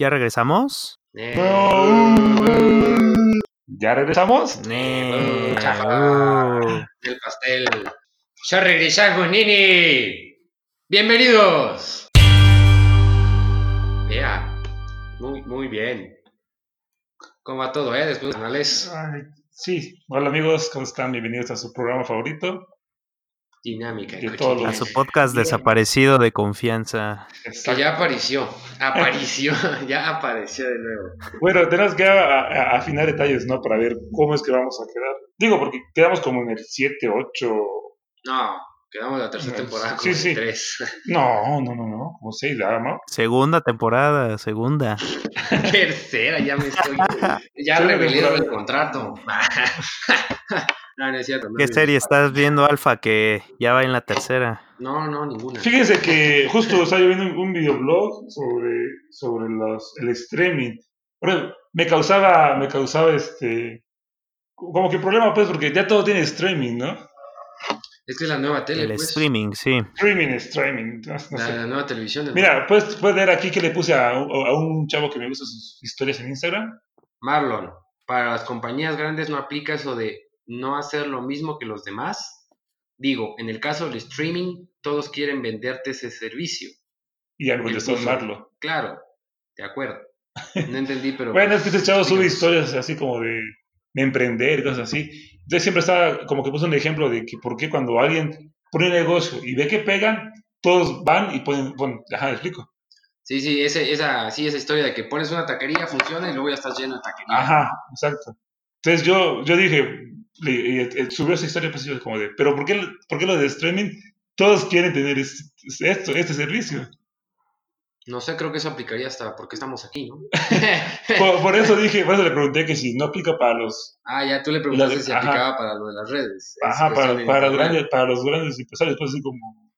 ¿Ya regresamos? Eh, ¿Ya regresamos? Chafa. Uh. El pastel. Ya regresamos, nene. Bienvenidos. Vea, muy, muy bien. ¿Cómo va todo, eh? Después de los canales Ay, sí, hola amigos, ¿cómo están? Bienvenidos a su programa favorito. Dinámica. De cochina. A su podcast desaparecido de confianza. Que ya apareció. Apareció. ya apareció de nuevo. Bueno, tenemos que a- a- afinar detalles, ¿no? Para ver cómo es que vamos a quedar. Digo, porque quedamos como en el 7, 8. No, quedamos la tercera Sí, temporada sí, con sí. tres. No, no, no, no, como 6, ¿no? Segunda temporada, segunda. Tercera, ya me estoy. Ya Sí, revelé el contrato. no, no es cierto. no ¿Qué serie estás viendo, Alfa, que ya va en la tercera? No, no, ninguna. Fíjense que justo estaba viendo un, videoblog sobre, sobre los, el streaming. Bueno, me causaba, me causaba este, como que problema pues porque ya todo tiene streaming, ¿no? Es que es la nueva tele, El pues. streaming, sí. Streaming, streaming, no, no La, sé. la nueva televisión. ¿no? Mira, puedes, puedes ver aquí que le puse a, un- a un chavo que me gusta sus historias en Instagram. Marlon, para las compañías grandes no aplica eso de no hacer lo mismo que los demás. Digo, en el caso del streaming, todos quieren venderte ese servicio. Y algo Él de puso- sonarlo. Claro, de acuerdo. No entendí, pero. Bueno, es que este chavo sube historias así como de, de emprender y cosas así. Entonces siempre está como que puso un ejemplo de que por qué cuando alguien pone un negocio y ve que pegan, todos van y ponen, bueno, ajá, explico. Sí, sí, ese, esa, sí, esa historia de que pones una taquería, funciona y luego ya estás lleno de taquería. Ajá, exacto. Entonces yo, yo dije, y, subió esa historia pues yo como de, pero ¿por qué, por qué lo de streaming? Todos quieren tener es- esto, este servicio. No sé, creo que eso aplicaría hasta porque estamos aquí, ¿no? Por, por eso dije, por eso le pregunté que si no aplica para los, ah, ya tú le preguntaste si ajá. aplicaba para lo de las redes. Es ajá, para, para, los grandes, para los grandes empresarios, pues así como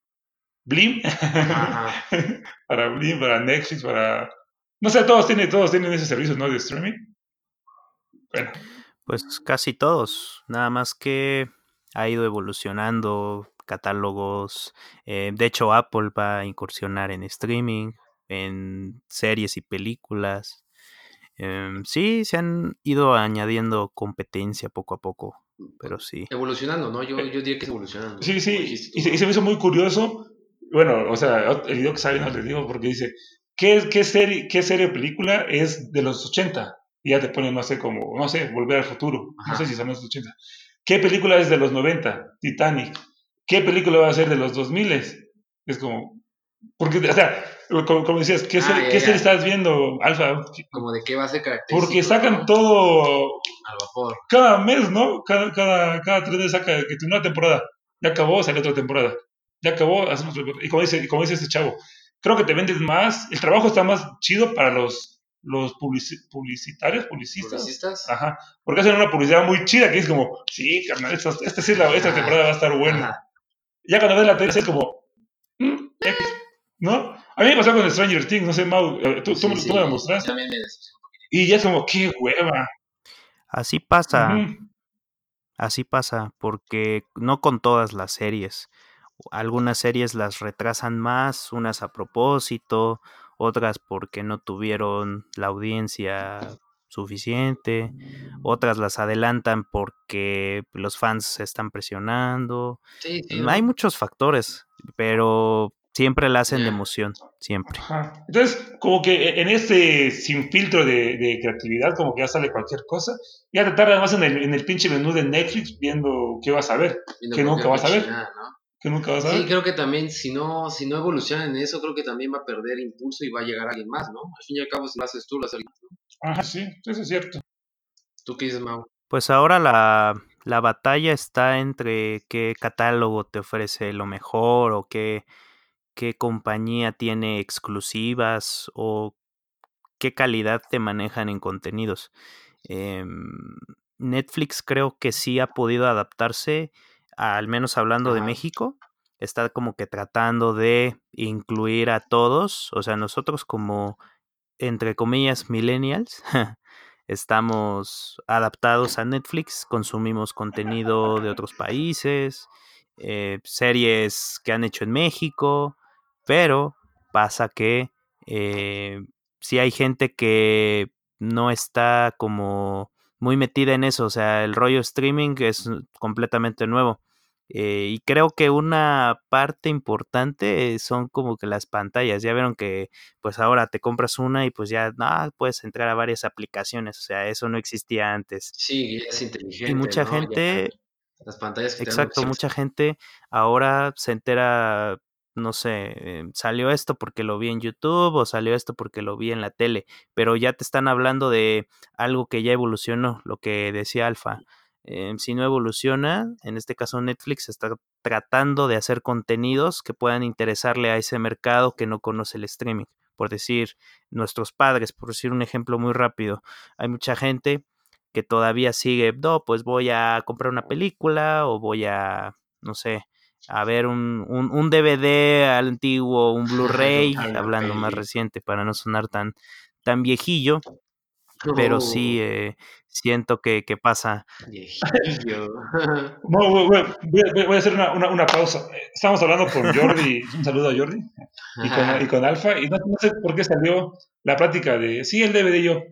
Blim, Ajá. para Blim, para Netflix, para... No sé, todos tienen, todos tienen ese servicio, ¿no? De streaming. Bueno, Pues casi todos. Nada más que ha ido evolucionando catálogos. eh, de hecho, Apple va a incursionar en streaming, en series y películas. Em, sí, se han ido añadiendo competencia poco a poco, pero sí. Evolucionando, ¿no? Yo, yo diría que es evolucionando. sí, sí, y se, y se me hizo muy curioso. Bueno, o sea, el video que sale no les digo porque dice, ¿qué, qué serie, qué serie o película es de los 80? Y ya te ponen, no sé, como, no sé, Volver al Futuro. No sé si son los 80. ¿Qué película es de los 90? Titanic. ¿Qué película va a ser de los 2000? Es como, porque, o sea, como, como decías, ¿qué, Ah, serie, ya, ¿qué ya. estás viendo, Alfa? Como de qué va a ser característico. Porque sacan ¿no? todo Al vapor. cada mes, ¿no? Cada, cada, cada tres meses saca que una temporada. Ya acabó, sale otra temporada. Ya acabó, hacemos otra temporada. Y como dice, y como dice este chavo, creo que te vendes más, el trabajo está más chido para los, los publici- publicitarios, publicistas. ¿Publicistas? Ajá. Porque hacen una publicidad muy chida que es como, sí, carnal, esta, esta, sí es la- esta temporada va a estar buena. Ajá. Ya cuando ves la tele es como, mm, ¿no? A mí me pasó con Stranger Things, no sé, Mau, eh, tú, tú, Sí, sí, tú me la mostraste. También me decepcionó. Y ya es como, qué hueva. Así pasa. Así pasa, porque no con todas las series. Algunas series las retrasan más, unas a propósito, otras porque no tuvieron la audiencia suficiente, otras las adelantan porque los fans se están presionando. Sí, sí. Hay muchos factores, pero siempre la hacen de emoción, siempre. Ajá. Entonces, como que en este sin filtro de, de creatividad, como que ya sale cualquier cosa, ya te tardas más en el, en el pinche menú de Netflix viendo qué vas a ver, que nunca vas a ver. Que nunca vas a Sí, ver. creo que también si no, si no evoluciona en eso, creo que también va a perder impulso y va a llegar alguien más, ¿no? Al fin y al cabo, si lo haces tú, lo hace alguien más, ¿no? Ajá, sí, eso es cierto. ¿Tú qué dices, Mau? Pues ahora la, la batalla está entre qué catálogo te ofrece lo mejor o qué, qué compañía tiene exclusivas o qué calidad te manejan en contenidos. Em, Netflix creo que sí ha podido adaptarse, al menos hablando de. México, está como que tratando de incluir a todos, o sea, nosotros como, entre comillas, millennials, estamos adaptados a Netflix, consumimos contenido de otros países, eh, series que han hecho en México, pero pasa que eh, sí hay gente que no está como muy metida en eso, o sea, el rollo streaming es completamente nuevo. Eh, y creo que una parte importante son como que las pantallas. Ya vieron que pues ahora te compras una y pues ya no, puedes entrar a varias aplicaciones. O sea, eso no existía antes. Sí, es inteligente. Y mucha gente... las pantallas que Exacto, mucha gente ahora se entera no sé, eh, salió esto porque lo vi en YouTube o salió esto porque lo vi en la tele, pero ya te están hablando de algo que ya evolucionó, lo que decía Alfa. Em, si no evoluciona, en este caso Netflix está tratando de hacer contenidos que puedan interesarle a ese mercado que no conoce el streaming. Por decir, nuestros padres, por decir un ejemplo muy rápido, hay mucha gente que todavía sigue, no, pues voy a comprar una película o voy a, no sé, a ver un, un, un DVD antiguo, un Blu-ray, hablando más reciente para no sonar tan, tan viejillo. Pero sí, Oh, eh, siento que, que pasa. viejillo. No, voy, voy- voy- voy a hacer una, una- una pausa. Estamos hablando con Jordi, un saludo a Jordi, y con, y con Alfa, y no, no sé por qué salió la plática de, sí, el DVD, yo,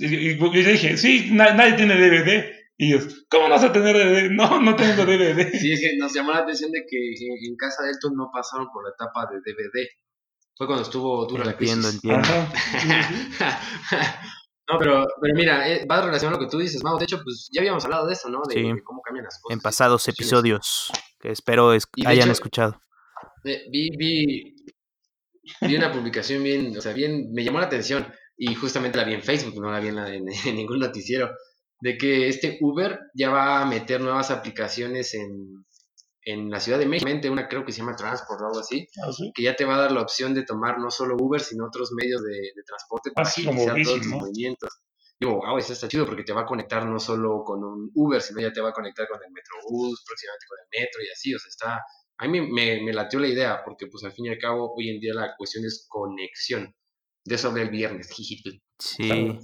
y, yo dije, sí, na- nadie tiene DVD, y ellos, ¿cómo no vas a tener DVD? No, no tengo DVD. Sí, es que nos llamó la atención de que en, casa de Elton no pasaron por la etapa de DVD. Fue cuando estuvo dura la Entiendo, crisis. entiendo. No, pero, pero mira, eh, va relacionado a lo que tú dices, Mau. De hecho, pues ya habíamos hablado de eso, ¿no? De, Sí. de cómo cambian las cosas. En pasados episodios que espero es- hayan hecho- escuchado. Eh, vi, vi, vi una publicación bien, o sea, bien, me llamó la atención y justamente la vi en Facebook, no la vi en, la- en- en ningún noticiero, de que este Uber ya va a meter nuevas aplicaciones en, en la Ciudad de México, una creo que se llama Transport o algo así, Ah, sí. que ya te va a dar la opción de tomar no solo Uber, sino otros medios de, de transporte para Así como agilizar todos tus ¿no? movimientos. Digo, wow, eso está chido porque te va a conectar no solo con un Uber, sino ya te va a conectar con el Metrobús, próximamente con el metro y así, o sea, está... A mí me, me latió la idea porque pues al fin y al cabo hoy en día la cuestión es conexión. De eso hablé el viernes, jijito. Sí, me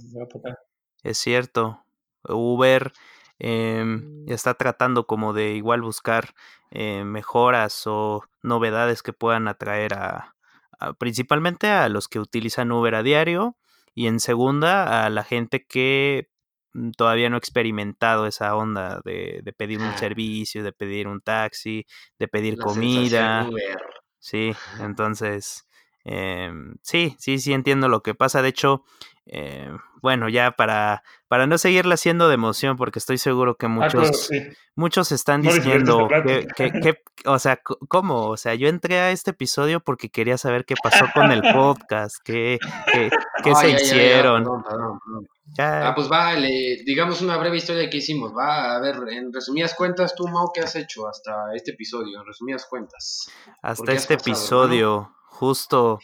es cierto. Uber em, está tratando como de igual buscar eh, mejoras o novedades que puedan atraer a, a- principalmente a los que utilizan Uber a diario y en segunda a la gente que mm, todavía no ha experimentado esa onda de, de pedir un Ah. servicio, de pedir un taxi, de pedir La comida. Sí, entonces, em, sí, sí, sí entiendo lo que pasa. De hecho, em, bueno, ya para, para no seguirla haciendo de emoción, porque estoy seguro que Ah, muchos, claro, sí. muchos están No diciendo que, que, que- o sea, ¿cómo? O sea, yo entré a este episodio porque quería saber qué pasó con el podcast, qué, qué, qué se hicieron. perdón, perdón, perdón. Ya, Ah, pues va, le- digamos una breve historia que hicimos. Va, a ver, en resumidas cuentas, tú, Mau, ¿qué has hecho hasta este episodio? En resumidas cuentas. hasta este pasado, episodio, justo,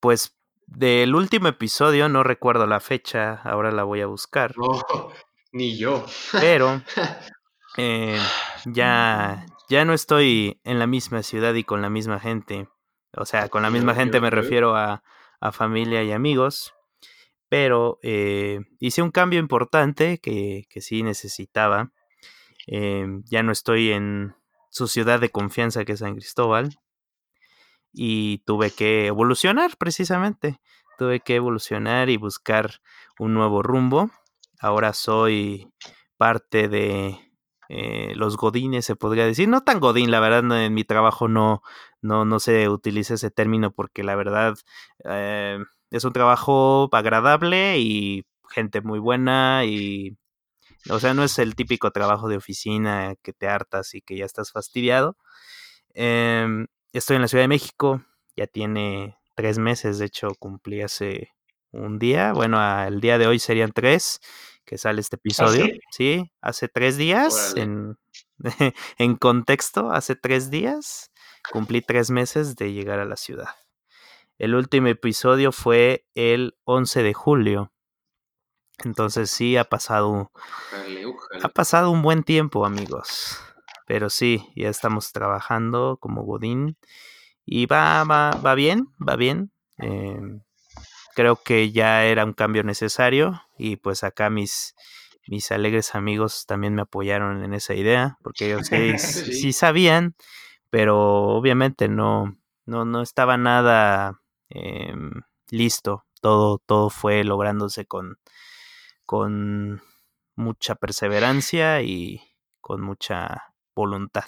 pues, del último episodio, no recuerdo la fecha, ahora la voy a buscar. No, ni yo. pero eh, ya, ya no estoy en la misma ciudad y con la misma gente. O sea, con la misma gente me refiero a, a familia y amigos. Pero eh, hice un cambio importante que, que sí necesitaba. Eh, ya no estoy en su ciudad de confianza que es San Cristóbal. Y tuve que evolucionar precisamente. Tuve que evolucionar y buscar un nuevo rumbo. Ahora soy parte de eh, los godines, se podría decir. No tan godín, la verdad, en mi trabajo no, no, no se utiliza ese término porque la verdad eh, es un trabajo agradable y gente muy buena y... O sea, no es el típico trabajo de oficina que te hartas y que ya estás fastidiado. Em, estoy en la Ciudad de México, ya tiene tres meses, de hecho cumplí hace un día, bueno, el día de hoy serían tres que sale este episodio. sí? sí? hace tres días, en, en contexto, hace tres días cumplí tres meses de llegar a la ciudad. El último episodio fue el 11 de julio. Entonces sí ha pasado, Ujale, ujale. ha pasado un buen tiempo, amigos. Pero sí, ya estamos trabajando como Godín. Y va, va, va bien, va bien. Eh, creo que ya era un cambio necesario. Y pues acá mis, mis alegres amigos también me apoyaron en esa idea. Porque ellos sí, sí Sí. sabían. Pero obviamente no, no, no estaba nada em, listo todo, todo fue lográndose con, con mucha perseverancia y con mucha voluntad.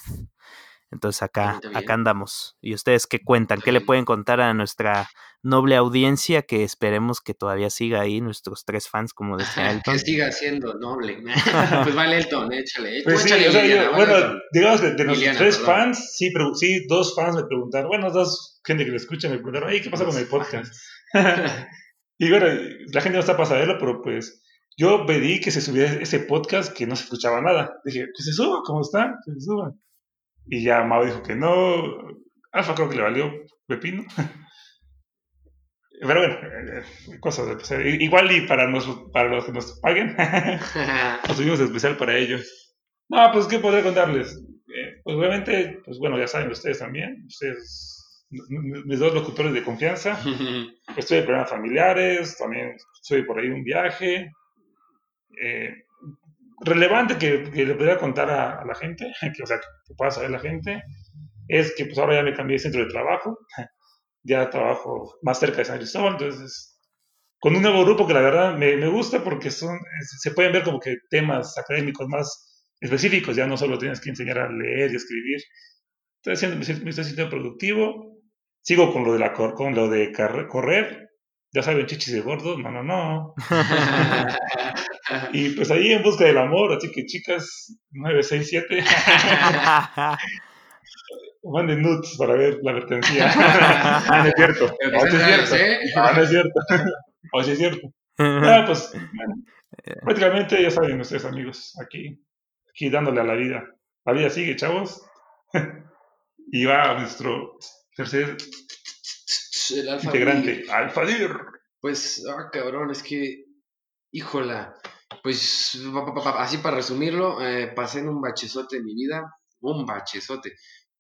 Entonces acá, acá andamos. ¿Y ustedes qué cuentan? ¿Qué le pueden contar a nuestra noble audiencia que esperemos que todavía siga ahí, nuestros tres fans, como decía Elton? que siga siendo noble. pues vale, Elton, échale. Pues sí, bueno, digamos que de nuestros tres fans, sí, pero, sí, dos fans me preguntaron, bueno, dos gente que lo escucha me preguntaron, ¿qué pasa con el podcast? y bueno, la gente no está para saberlo, pero pues yo pedí que se subiera ese podcast que no se escuchaba nada. Dije, que se suba, ¿cómo está? Que se suba. Y ya Mao dijo que no. Alfa creo que le valió pepino. Pero bueno, eh, cosas de pasar. Igual y para, para los que nos paguen, nos subimos especial para ellos. No, pues, ¿qué podría contarles? Eh, pues, obviamente, pues bueno, ya saben ustedes también. Ustedes, mis dos locutores de confianza. Estoy de problemas familiares, también estoy por ahí un viaje. Eh, relevante que, le podría contar a, la gente, que, o sea, que pueda saber la gente, es que pues ahora ya me cambié de centro de trabajo, ya trabajo más cerca de San Cristóbal, entonces con un nuevo grupo que la verdad me, me gusta porque son, se pueden ver como que temas académicos más específicos, ya no solo tienes que enseñar a leer y escribir. Estoy haciendo, me estoy sintiendo productivo, sigo con lo de, la, con lo de correr, ya saben, chichis de gordo, no, no, no. y pues ahí en busca del amor, así que chicas, 967. Manden nudes para ver la mercancía. no, no es cierto. No, es cierto. No, no es cierto. No, es cierto. Ah, pues, prácticamente ya saben ustedes, amigos, aquí, aquí dándole a la vida. La vida sigue, chavos. y va a nuestro tercer el Alfa integrante, Alfadir. Pues, ah, cabrón, es que, híjola, pues, así para resumirlo, eh, pasé en un bachezote en mi vida, un bachezote,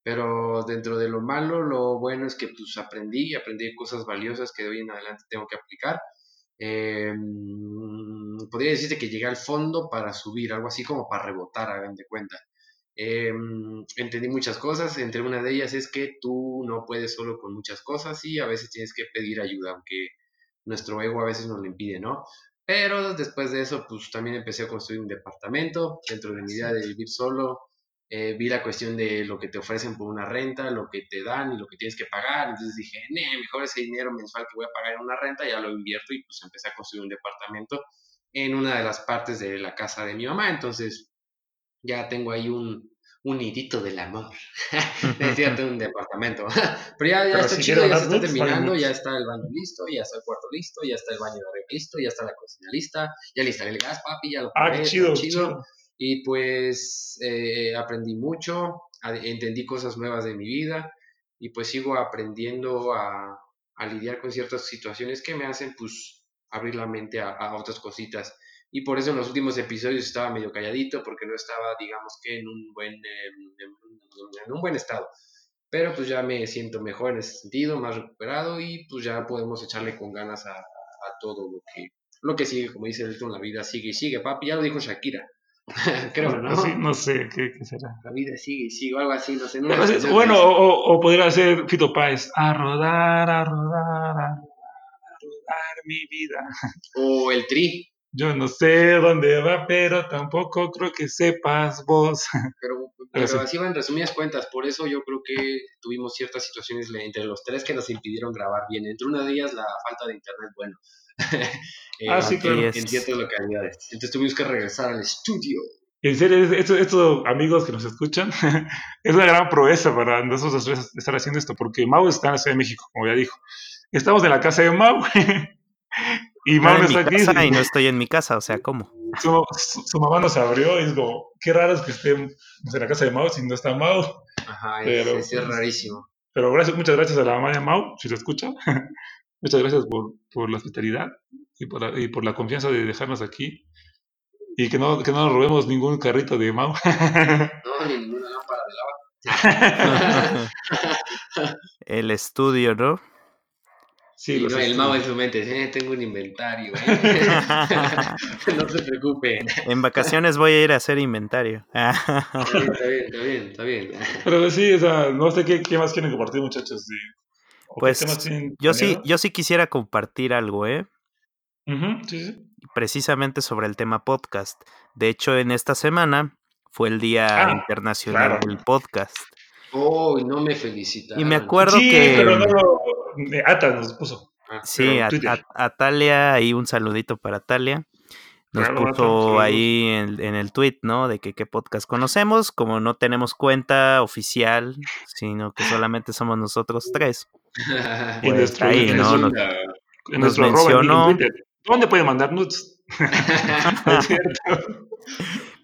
pero dentro de lo malo, lo bueno es que pues aprendí, aprendí cosas valiosas que de hoy en adelante tengo que aplicar. Eh, podría decirte que llegué al fondo para subir, algo así como para rebotar, hagan de cuenta. Em, entendí muchas cosas, entre una de ellas es que tú no puedes solo con muchas cosas y a veces tienes que pedir ayuda, aunque nuestro ego a veces nos lo impide, ¿no? Pero después de eso, pues también empecé a construir un departamento dentro de mi idea de vivir solo. Eh, vi la cuestión de lo que te ofrecen por una renta, lo que te dan y lo que tienes que pagar. Entonces dije, mejor ese dinero mensual que voy a pagar en una renta, ya lo invierto y pues empecé a construir un departamento en una de las partes de la casa de mi mamá. Entonces ya tengo ahí un, un nidito del amor. es cierto, un departamento. Pero ya, ya está chido, ya se está terminando, ya está el baño listo, ya está el cuarto listo, ya está el baño de arreglo listo, ya está la cocina lista, ya le instalé el gas, papi, ya lo ah, qué chido, chido. Y pues eh, aprendí mucho, entendí cosas nuevas de mi vida y pues sigo aprendiendo a, a, lidiar con ciertas situaciones que me hacen pues abrir la mente a, a otras cositas y por eso en los últimos episodios estaba medio calladito porque no estaba, digamos que en un buen, em, en un buen estado. Pero pues ya me siento mejor en ese sentido, más recuperado y pues ya podemos echarle con ganas a, a todo lo que, lo que sigue, como dice Elton, la vida sigue y sigue, papi, ya lo dijo Shakira. Creo, ¿no? no sé ¿qué, será. La vida sigue y sigue, algo así, no sé. bueno, o, o, podría ser Fito Páez, a rodar, a rodar, a rodar, a rodar mi vida. O el Tri, yo no sé dónde va, pero tampoco creo que sepas vos. Pero, pero, así van resumidas cuentas, por eso yo creo que tuvimos ciertas situaciones entre los tres que nos impidieron grabar bien. Entre una de ellas la falta de internet, bueno. eh, ah, sí, claro. En ciertas localidades. Entonces tuvimos que regresar al estudio. En serio, estos, amigos que nos escuchan, es una gran proeza para nosotros estar haciendo esto, porque Mau está en la Ciudad de México, como ya dijo. Estamos en la casa de Mau y Mau está aquí. Y no estoy en mi casa, o sea, ¿cómo? Su, su, mamá nos abrió y es como, qué raro es que esté en la casa de Mau si no está Mau. Ajá, pero, es, es rarísimo. Pero gracias, muchas gracias a la mamá de Mau, si se escucha. muchas gracias por, por la hospitalidad y por la, y por la confianza de dejarnos aquí. Y que no, que no nos robemos ningún carrito de Mau. no, ni ninguna lámpara de lava. El estudio, ¿no? Sí, no, el mago en su mente, eh, tengo un inventario. ¿eh? no se preocupen. En vacaciones voy a ir a hacer inventario. está, bien, está bien, está bien, Pero sí, o sea, no sé qué, qué más quieren compartir, muchachos. ¿O qué Pues yo sí, yo sí quisiera compartir algo, ¿eh? Ujú, sí, sí. Precisamente sobre el tema podcast. De hecho, en esta semana fue el Día Ah, Internacional claro. del Podcast. Oh, no me felicitaron. Y me acuerdo sí, que... pero no lo... Ata nos puso. Ah, Sí, a, a- a Talia, ahí un saludito para Talia. Nos Claro, puso ahí en, en el tweet, ¿no? De que qué podcast conocemos. Como no tenemos cuenta oficial, sino que solamente somos nosotros tres. En Pues nuestro, ahí, Nos- en nos nuestro arroba en- mencionó. ¿Dónde pueden mandar nudes? ¿No es cierto?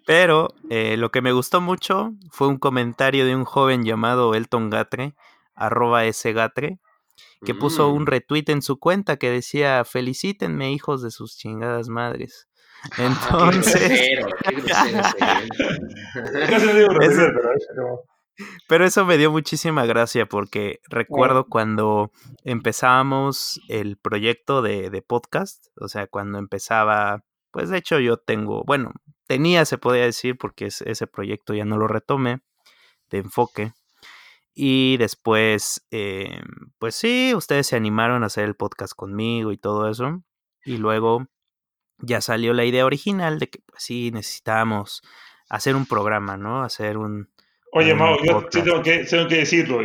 Pero eh, lo que me gustó mucho fue un comentario de un joven llamado Elton Gatre, arroba ese Gatre, que puso un Mm. retweet en su cuenta que decía, felicítenme hijos de sus chingadas madres. Entonces, pero- eso me dio muchísima gracia porque recuerdo cuando empezábamos el proyecto de, de podcast, o sea, cuando empezaba, pues de hecho yo tengo, bueno, tenía, se podría decir, porque es- ese proyecto ya no lo retomé, de enfoque. Y después, eh, pues sí, ustedes se animaron a hacer el podcast conmigo y todo eso. Y luego ya salió la idea original de que pues sí necesitábamos hacer un programa, ¿no? Hacer un... Oye, un Mau, yo sí podcast. tengo que, tengo que decirlo.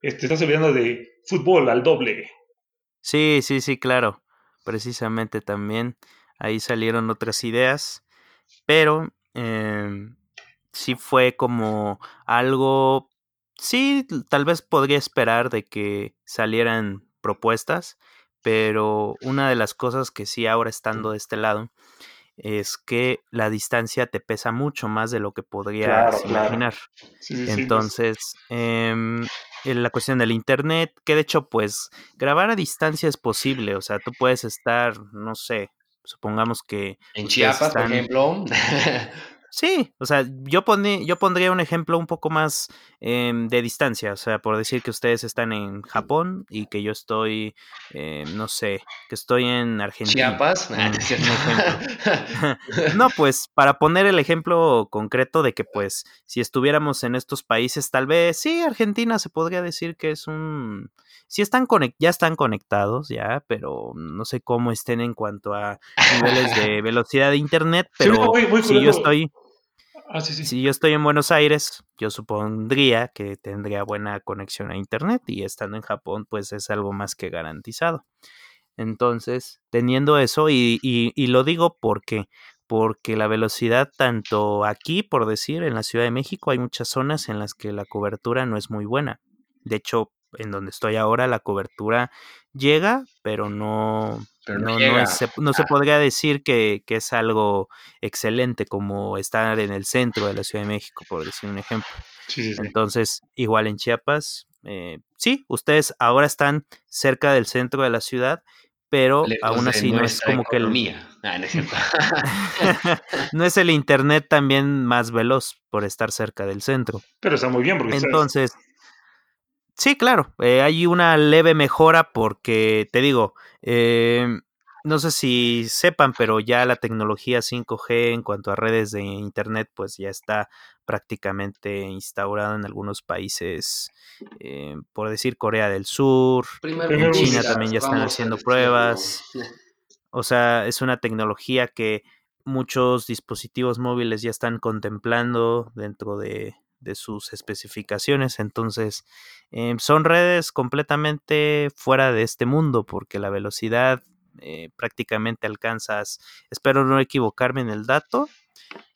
Este, estás olvidando de fútbol al doble. Sí, sí, sí, claro. Precisamente también ahí salieron otras ideas, pero em, sí fue como algo, sí, tal vez podría esperar de que salieran propuestas, pero una de las cosas que sí ahora estando de este lado es que la distancia te pesa mucho más de lo que podrías Claro, claro. imaginar. Sí, sí, sí, Entonces, em, la cuestión del internet, que de hecho, pues, grabar a distancia es posible. O sea, tú puedes estar, no sé, supongamos que. En Chiapas, por ejemplo. Sí, o sea, yo, pone, yo pondría un ejemplo un poco más em, de distancia. O sea, por decir que ustedes están en Japón y que yo estoy, em, no sé, que estoy en Argentina. Chiapas. Un- no pues para poner el ejemplo concreto de que pues si estuviéramos en estos países, tal vez sí, Argentina se podría decir que es un... Sí están conec- ya están conectados ya, pero no sé cómo estén en cuanto a niveles de velocidad de internet, Sí, pero muy- muy si yo estoy Ah, si yo estoy en Buenos Aires, yo supondría que tendría buena conexión a internet y estando en Japón, pues es algo más que garantizado. Entonces, teniendo eso, y, y- y lo digo porque, porque la velocidad, tanto aquí, por decir, en la Ciudad de México, hay muchas zonas en las que la cobertura no es muy buena. De hecho, en donde estoy ahora, la cobertura llega, pero no, Pero no no, se, no se podría decir que, que es algo excelente como estar en el centro de la Ciudad de México, por decir un ejemplo. Sí, sí, sí. Entonces, igual en Chiapas, eh, sí, ustedes ahora están cerca del centro de la ciudad, pero Lejos aún así no es como que el. Ah, no no es el internet también más veloz por estar cerca del centro. Pero está muy bien porque Entonces, sí, claro, eh, hay una leve mejora porque, te digo, eh, no sé si sepan, pero ya la tecnología 5G en cuanto a redes de Internet, pues ya está prácticamente instaurada en algunos países, eh, por decir Corea del Sur, En China también ya están haciendo pruebas. O sea, es una tecnología que muchos dispositivos móviles ya están contemplando dentro de, de sus especificaciones. Entonces, eh, son redes completamente fuera de este mundo porque la velocidad eh, prácticamente alcanzas, espero no equivocarme en el dato,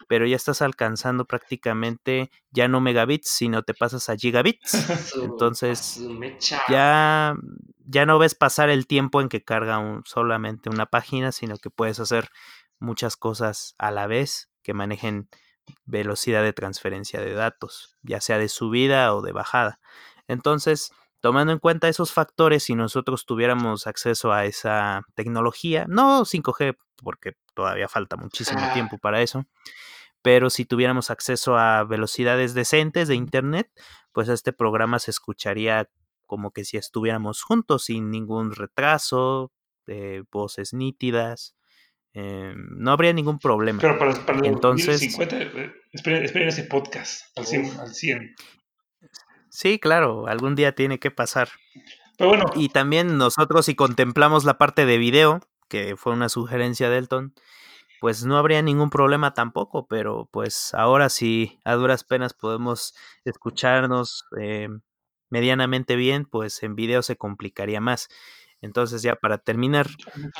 pero ya estás alcanzando prácticamente ya no megabits, sino te pasas a gigabits. Entonces, ya, ya no ves pasar el tiempo en que carga un- solamente una página, sino que puedes hacer muchas cosas a la vez que manejen velocidad de transferencia de datos, ya sea de subida o de bajada. Entonces, tomando en cuenta esos factores, si nosotros tuviéramos acceso a esa tecnología, no 5G, porque todavía falta muchísimo Ah. tiempo para eso, pero si tuviéramos acceso a velocidades decentes de Internet, pues este programa se escucharía como que si estuviéramos juntos sin ningún retraso, eh, voces nítidas, eh, no habría ningún problema. Pero para, para el Entonces- 2050, eh, esperen, esperen ese podcast al 100. Al 100. Sí, claro, algún día tiene que pasar. Pero bueno, Y también nosotros si contemplamos la parte de video, que fue una sugerencia de Elton, pues no habría ningún problema tampoco, pero pues ahora sí a duras penas podemos escucharnos eh, medianamente bien, pues en video se complicaría más. Entonces ya para terminar,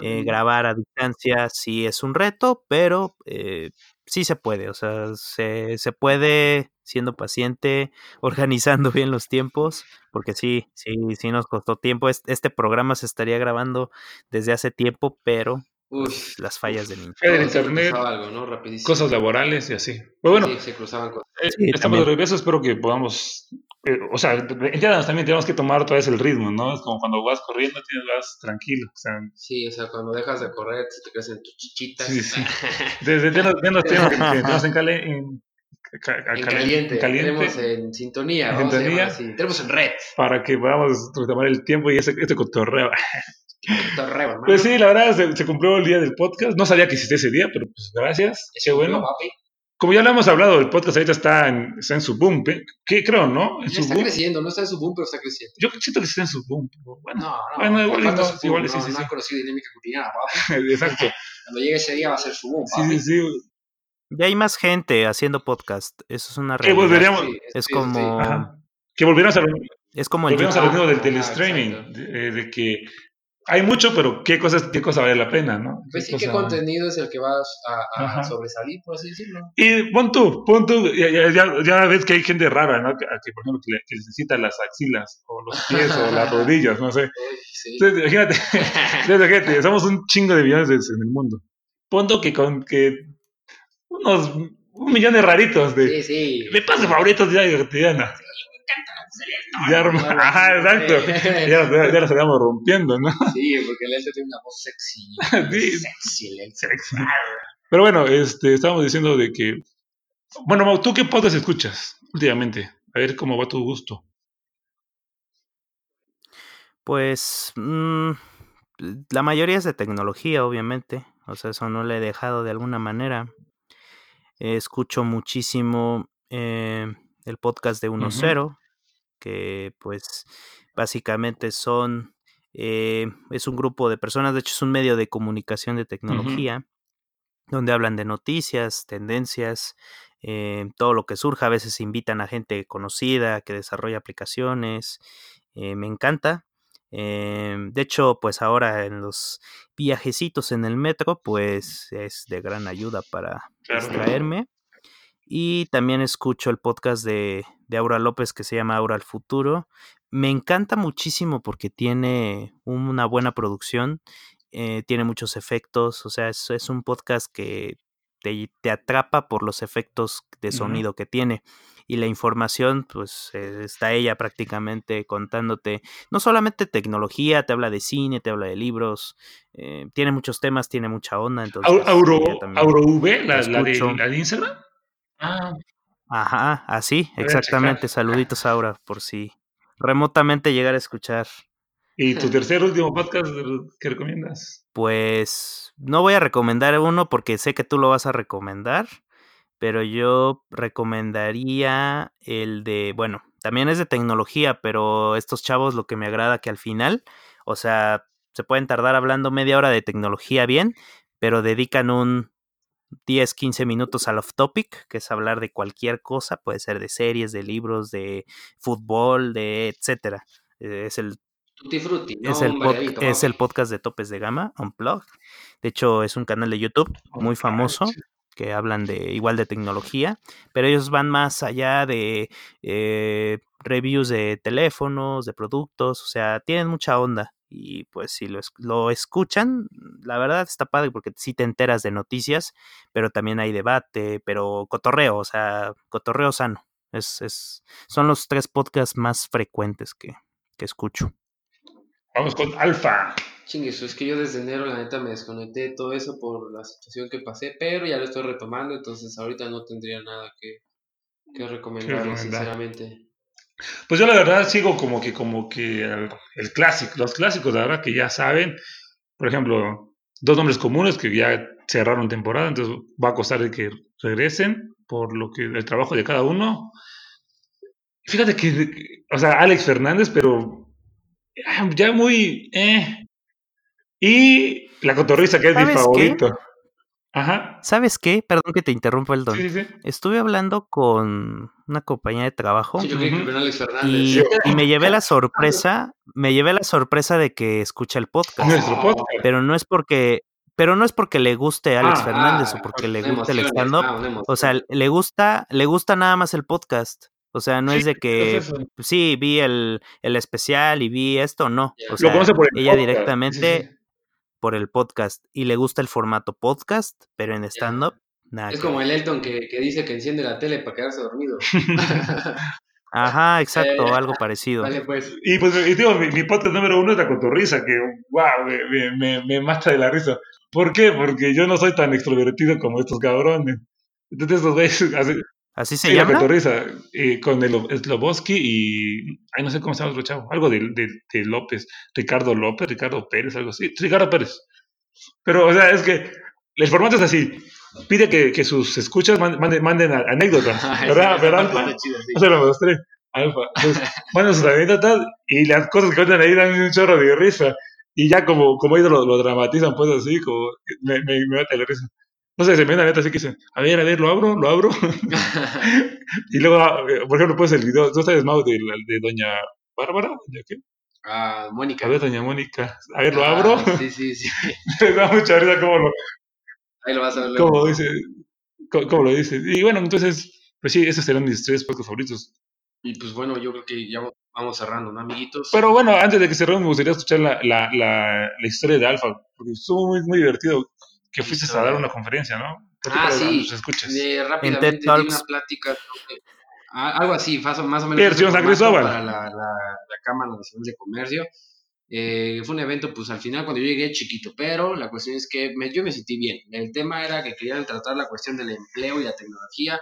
eh, grabar a distancia sí es un reto, pero eh, sí se puede, o sea, se, se puede siendo paciente, organizando bien los tiempos, porque sí, sí, sí nos costó tiempo. Es- Este programa se estaría grabando desde hace tiempo, pero las fallas del internet. Cosas laborales y así. Pero bueno, Sí, se cruzaban cosas. eh, Sí, estamos también. de regreso, espero que podamos, eh, o sea, entiendan, también tenemos que tomar otra vez el ritmo, ¿no? Es como cuando vas corriendo, tienes, vas tranquilo, o sea, Sí, o sea, cuando dejas de correr, te crecen tus chichitas. Sí, sí. que tenemos en, cale- en, ca- En cale- caliente, en caliente, tenemos en sintonía, En sintonía. así. Tenemos en red. para que podamos retomar el tiempo y ese, este cotorreo. Torreo, hermano. Pues sí, la verdad, se, se cumplió el día del podcast. No sabía que existía ese día, pero pues gracias. Qué bueno. papi. Como ya lo hemos hablado, el podcast ahorita está en, está en su boom. ¿qué creo, no? En Ya su está boom. creciendo, no está en su boom, pero está creciendo. Yo siento que está en su boom. pero Bueno, No, no. Bueno, igual no, boom, igual no, sí, sí, no sí. conocido dinámica culinaria, papi. exacto. Cuando llegue ese día va a ser su boom, Sí, papi. sí, sí. Ya hay más gente haciendo podcast, eso es una Que realidad. volveríamos, Sí, Es como, Ajá. que volviéramos a, es como el volviéramos a lo mismo del, del streaming, de que hay mucho, pero qué cosas, qué cosa vale la pena, ¿no? Pues sí, ¿qué contenido es el que va a, sobresalir, por así decirlo? Y pon tú, pon tú, ya, ya- ya- ya ves que hay gente rara, ¿no? Que, que, por ejemplo, que, le- que necesita las axilas, o los pies, o las rodillas, no sé. Sí. Entonces, imagínate, imagínate, somos un chingo de millones en el mundo. Pon tú que con que unos un millón de raritos de sí, sí. me paso favoritos de vida cotidiana. Ya, ajá, exacto. Ya, ya, la estaríamos rompiendo, ¿no? Sí, porque el Elton tiene una voz sexy. Sí. Sexy, el. Sexy. Pero bueno, este, estábamos diciendo de que. Bueno, Mau, ¿tú qué podcast escuchas últimamente? A ver cómo va tu gusto. Pues mm, la mayoría es de tecnología, obviamente. O sea, eso no le he dejado de alguna manera. Eh, escucho muchísimo eh, el podcast de 1.0, que pues básicamente son, eh, es un grupo de personas, de hecho es un medio de comunicación de tecnología, donde hablan de noticias, tendencias, eh, todo lo que surja. A veces invitan a gente conocida que desarrolla aplicaciones. eh, me encanta. Eh, de hecho, pues ahora en los viajecitos en el metro, pues es de gran ayuda para distraerme. Y también escucho el podcast de, de Aura López que se llama Aura al Futuro. Me encanta muchísimo porque tiene una buena producción, eh, tiene muchos efectos, o sea, es, es un podcast que te, te atrapa por los efectos de sonido que tiene. Y la información, pues eh, está ella prácticamente contándote no solamente tecnología, te habla de cine, te habla de libros, eh, tiene muchos temas, tiene mucha onda. Entonces, Au- Auro, Auro V, la, la, de, la de Instagram. Ah, Ajá, así, exactamente. Saluditos, Aura, por si remotamente llegar a escuchar. ¿Y tu tercer último podcast que recomiendas? Pues no voy a recomendar uno porque sé que tú lo vas a recomendar, pero yo recomendaría el de, bueno, también es de tecnología, pero estos chavos lo que me agrada que al final, o sea, se pueden tardar hablando media hora de tecnología bien, pero dedican un 10, 15 minutos al off topic, que es hablar de cualquier cosa, puede ser de series, de libros, de fútbol, de etcétera. Eh, Es el Tutti frutti, ¿no? es, el pod- es el podcast de Topes de Gama, Unplugged. De hecho, es un canal de YouTube muy famoso que hablan de igual de tecnología, pero ellos van más allá de eh, reviews de teléfonos, de productos, o sea, tienen mucha onda. Y pues si lo, lo escuchan, la verdad está padre porque sí te enteras de noticias, pero también hay debate, pero cotorreo, o sea, cotorreo sano. Es, es, son los tres podcasts más frecuentes que, que escucho. Vamos con Alfa. Chingue, es que yo desde enero la neta me desconecté de todo eso por la situación que pasé, pero ya lo estoy retomando, entonces ahorita no tendría nada que, que recomendar. sinceramente. Pues yo la verdad sigo como que, como que el, el clásico, los clásicos, la verdad que ya saben. Por ejemplo, dos nombres comunes que ya cerraron temporada, entonces va a costar de que regresen por lo que el trabajo de cada uno. Fíjate que, o sea, Alex Fernández, pero ya muy... Eh. Y la cotorriza, que es mi ¿Sabes qué? Ajá. ¿Sabes qué? Perdón que te interrumpa el don. Sí, sí, sí. Estuve hablando con una compañía de trabajo Sí, yo que con Alex Fernández. y, y me llevé la sorpresa, me llevé la sorpresa de que escucha el podcast, Nuestro podcast. pero no es porque, pero no es porque le guste Alex Ah, Fernández Ah, o porque le guste el stand-up. ah. O sea, le gusta, le gusta nada más el podcast. O sea, no es de que Es sí, vi el, el especial y vi esto, no. O Lo sea, conoce por el ella podcast. directamente Sí, sí, sí. Por el podcast y le gusta el formato podcast, pero en stand-up, nada. Es que como el Elton que, que dice que enciende la tele para quedarse dormido. Ajá, exacto, Eh, algo parecido. vale, pues. Y pues, y digo, mi, mi podcast número uno es la cotorriza, que, wow, me, me, me, me mata de la risa. ¿Por qué? Porque yo no soy tan extrovertido como estos cabrones. Entonces, estos güeyes, así, ¿Así se sí, la llama? cotorriza, eh, con el Sloboski y, ay, no sé cómo se llama otro chavo, algo de, de, de López, Ricardo López, Ricardo Pérez, algo así, Ricardo Pérez. Pero, o sea, es que el formato es así. Pide que, que sus escuchas man- manden, anécdotas, ¿verdad? ¿verdad? Alfa? chida, sí. No se lo mostré. Alfa. Pues, mandan sus anécdotas y las cosas que cuentan ahí dan un chorro de risa. Y ya como, como ellos lo, lo dramatizan, pues así, como me, me, me mata la risa. No sé, se me da neta así que dicen, a ver, a ver, lo abro, lo abro. y luego, ah, eh, por ejemplo, pues el video, ¿tú sabes, Mau, de, la- de Doña Bárbara? ¿Doña qué? Ah, Mónica. A ver, Doña Mónica. A ver, lo Ah, abro. Sí, sí, sí. me da mucha risa cómo lo, Ahí lo vas a ver. luego. cómo dice, cómo, cómo lo dice. Y bueno, entonces, pues sí, esos serán mis tres podcasts favoritos. Y pues bueno, yo creo que ya vamos cerrando, ¿no, amiguitos? Pero bueno, antes de que cerremos, me gustaría escuchar la, la, la, la historia de Alfa, porque estuvo muy, muy divertido que fuiste a dar una conferencia, ¿no? Ah, sí. escuchas. Eh, rápidamente di Talks. una plática sobre- ah, algo así, más o, menos. Versión Para la, la, la Cámara Nacional de Comercio. Eh, fue un evento, pues al final cuando yo llegué chiquito, pero la cuestión es que me- yo me sentí bien. El tema era que querían tratar la cuestión del empleo y la tecnología,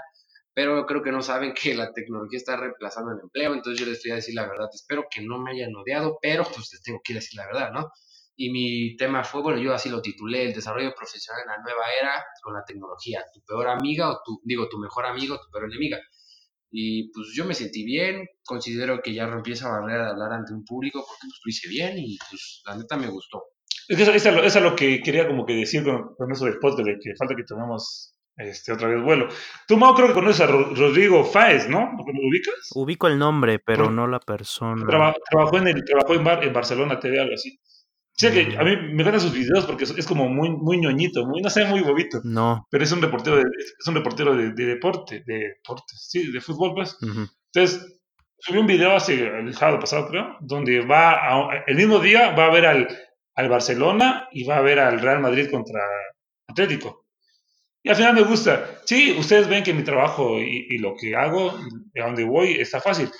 pero creo que no saben que la tecnología está reemplazando el empleo, entonces yo les voy a decir la verdad. Espero que no me hayan odiado, pero pues les tengo que decir la verdad, ¿no? Y mi tema fue, bueno, yo así lo titulé, el desarrollo profesional en la nueva era con la tecnología, tu peor amiga o tu, digo, tu mejor amigo, tu peor enemiga. Y pues yo me sentí bien, considero que ya rompí esa barrera de hablar ante un público porque pues lo hice bien y pues la neta me gustó. Es que eso, eso es lo- eso es lo que quería como que decir con, con eso del podcast, de que falta que tomemos este, otra vez vuelo. Tú, Mau, creo que conoces a Ro- Rodrigo Fáez, ¿no? ¿Lo ubicas? Ubico el nombre, pero no la persona. Traba- trabajó en, el, trabajó en, Bar- en Barcelona TV, algo así. Sí, que a mí me encantan sus videos porque es, como muy, muy ñoñito, muy, no sé, muy bobito. No. Pero es un reportero de, es un reportero de, de deporte, de deporte, sí, de fútbol, pues. Entonces, subí un video hace el sábado pasado, creo, donde va a- el mismo día va a ver al, al Barcelona y va a ver al Real Madrid contra Atlético. Y al final me gusta. Sí, ustedes ven que mi trabajo y, y lo que hago, a donde voy, está fácil,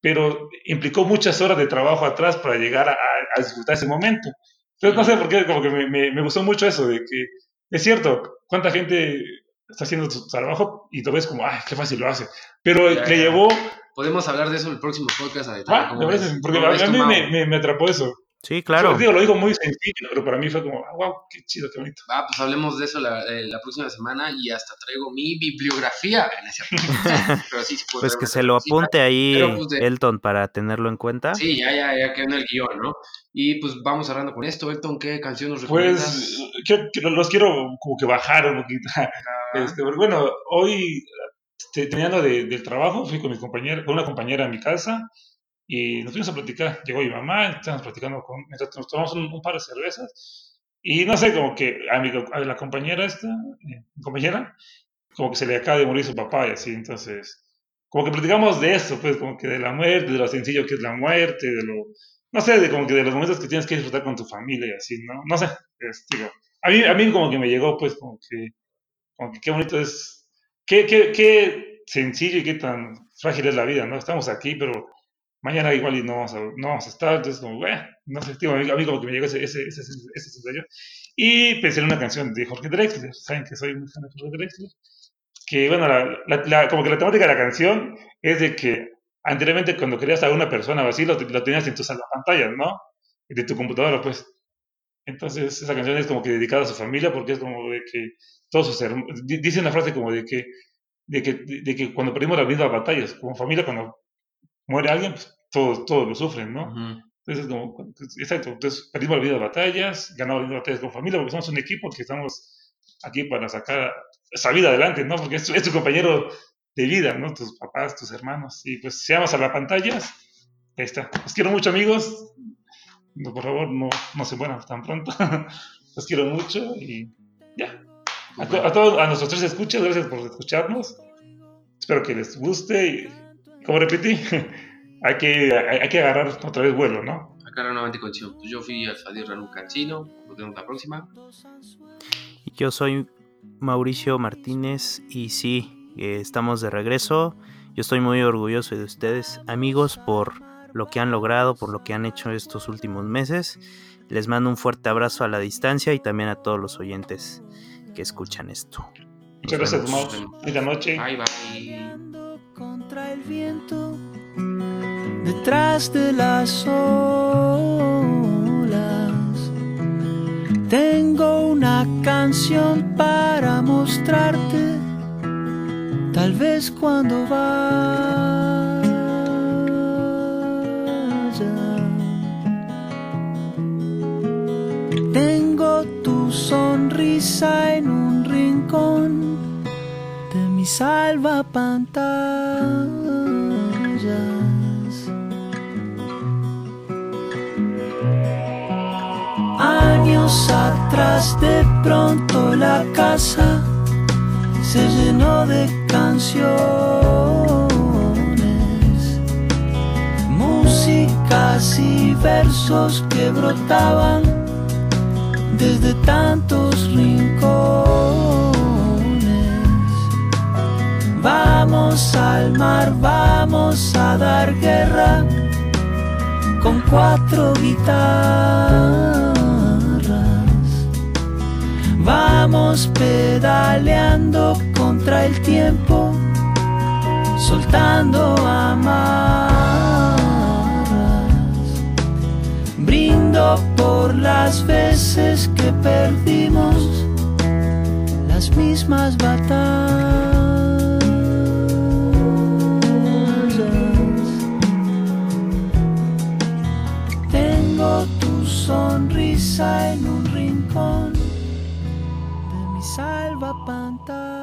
pero implicó muchas horas de trabajo atrás para llegar a, a disfrutar ese momento. Entonces, no sé por qué, como que me, me- me gustó mucho eso, de que es cierto, cuánta gente está haciendo su trabajo y tú ves como, ay, qué fácil lo hace. Pero Ya, le ya. llevó Podemos hablar de eso en el próximo podcast a detalle. Ah, porque ¿Cómo a, a mí me, me atrapó eso. Sí, claro. Yo digo, lo digo muy sencillo, pero para mí fue como, ah, wow, qué chido, qué bonito. Ah, pues hablemos de eso la, eh, la próxima semana y hasta traigo mi bibliografía. Pero sí, sí puedo Pues que se lo apunte ahí pero, pues, de- Elton para tenerlo en cuenta. Sí, ya, ya, ya quedó en el guion, ¿no? Y pues vamos cerrando con esto. Elton, ¿qué canción nos recomiendas? Pues quiero- los quiero como que bajar un poquito. Este, porque, bueno, hoy, este, teniendo de, del trabajo, fui con, mi compañera, con una compañera a mi casa y nos fuimos a platicar. Llegó mi mamá, estábamos platicando con, nos tomamos un, un par de cervezas. Y no sé, como que a, mi, a la compañera esta, eh, compañera, como que se le acaba de morir su papá y así, entonces, como que platicamos de eso, pues, como que de la muerte, de lo sencillo que es la muerte, de lo, no sé, de como que de los momentos que tienes que disfrutar con tu familia y así, ¿no? No sé, es, digo, a mí, a mí como que me llegó, pues, como que, como que qué bonito es, qué, qué, qué sencillo y qué tan frágil es la vida, ¿no? Estamos aquí, pero mañana igual y no vamos a, no vamos a estar, entonces como, bueno, no sé, digo, a mí, a mí como que me llegó ese, ese, ese, ese, sensación. Y pensé en una canción de Jorge Drexler, saben que soy muy fan de Jorge Drexler, que bueno, la, la- la- como que la temática de la canción es de que anteriormente cuando querías a una persona o así, lo, lo tenías en tu salvapantallas, ¿no? De tu computadora, pues. Entonces, esa canción es como que dedicada a su familia porque es como de que todos sus hermanos, dice una frase como de que, de que, de que cuando perdimos la vida a batallas, como familia, cuando muere alguien, pues todos, todos lo sufren, ¿no? Ujú. Entonces, como, exacto, entonces perdimos la vida de batallas, ganamos la vida de batallas con familia, porque somos un equipo que estamos aquí para sacar esa vida adelante, ¿no? Porque es, es tu compañero de vida, ¿no? Tus papás, tus hermanos. Y pues si amas a las pantallas, ahí está. Los quiero mucho, amigos. No, por favor, no, no se mueran tan pronto. Los quiero mucho y ya. A, a todos, a nuestros tres escuchas, gracias por escucharnos. Espero que les guste. Y, como repetí, hay que, hay, hay que agarrar otra vez vuelo, ¿no? Acá nuevamente coincido. Yo fui Alfadir Ranu Cancino. Nos vemos la próxima. Yo soy Mauricio Martínez y sí, eh, estamos de regreso. Yo estoy muy orgulloso de ustedes, amigos, por lo que han logrado, por lo que han hecho estos últimos meses. Les mando un fuerte abrazo a la distancia y también a todos los oyentes que escuchan esto. Muchas Nos gracias, vemos. Mau. Buenas noches. Bye, bye. El viento, detrás de las olas. Tengo una canción para mostrarte, tal vez cuando vaya. Tengo tu sonrisa en un rincón salva pantallas. Años atrás de pronto la casa se llenó de canciones, músicas y versos que brotaban desde tantos rincones. Vamos al mar, vamos a dar guerra con cuatro guitarras. Vamos pedaleando contra el tiempo, soltando amarras. Brindo por las veces que perdimos las mismas batallas. Sonrisa en un rincón de mi salva pantalla.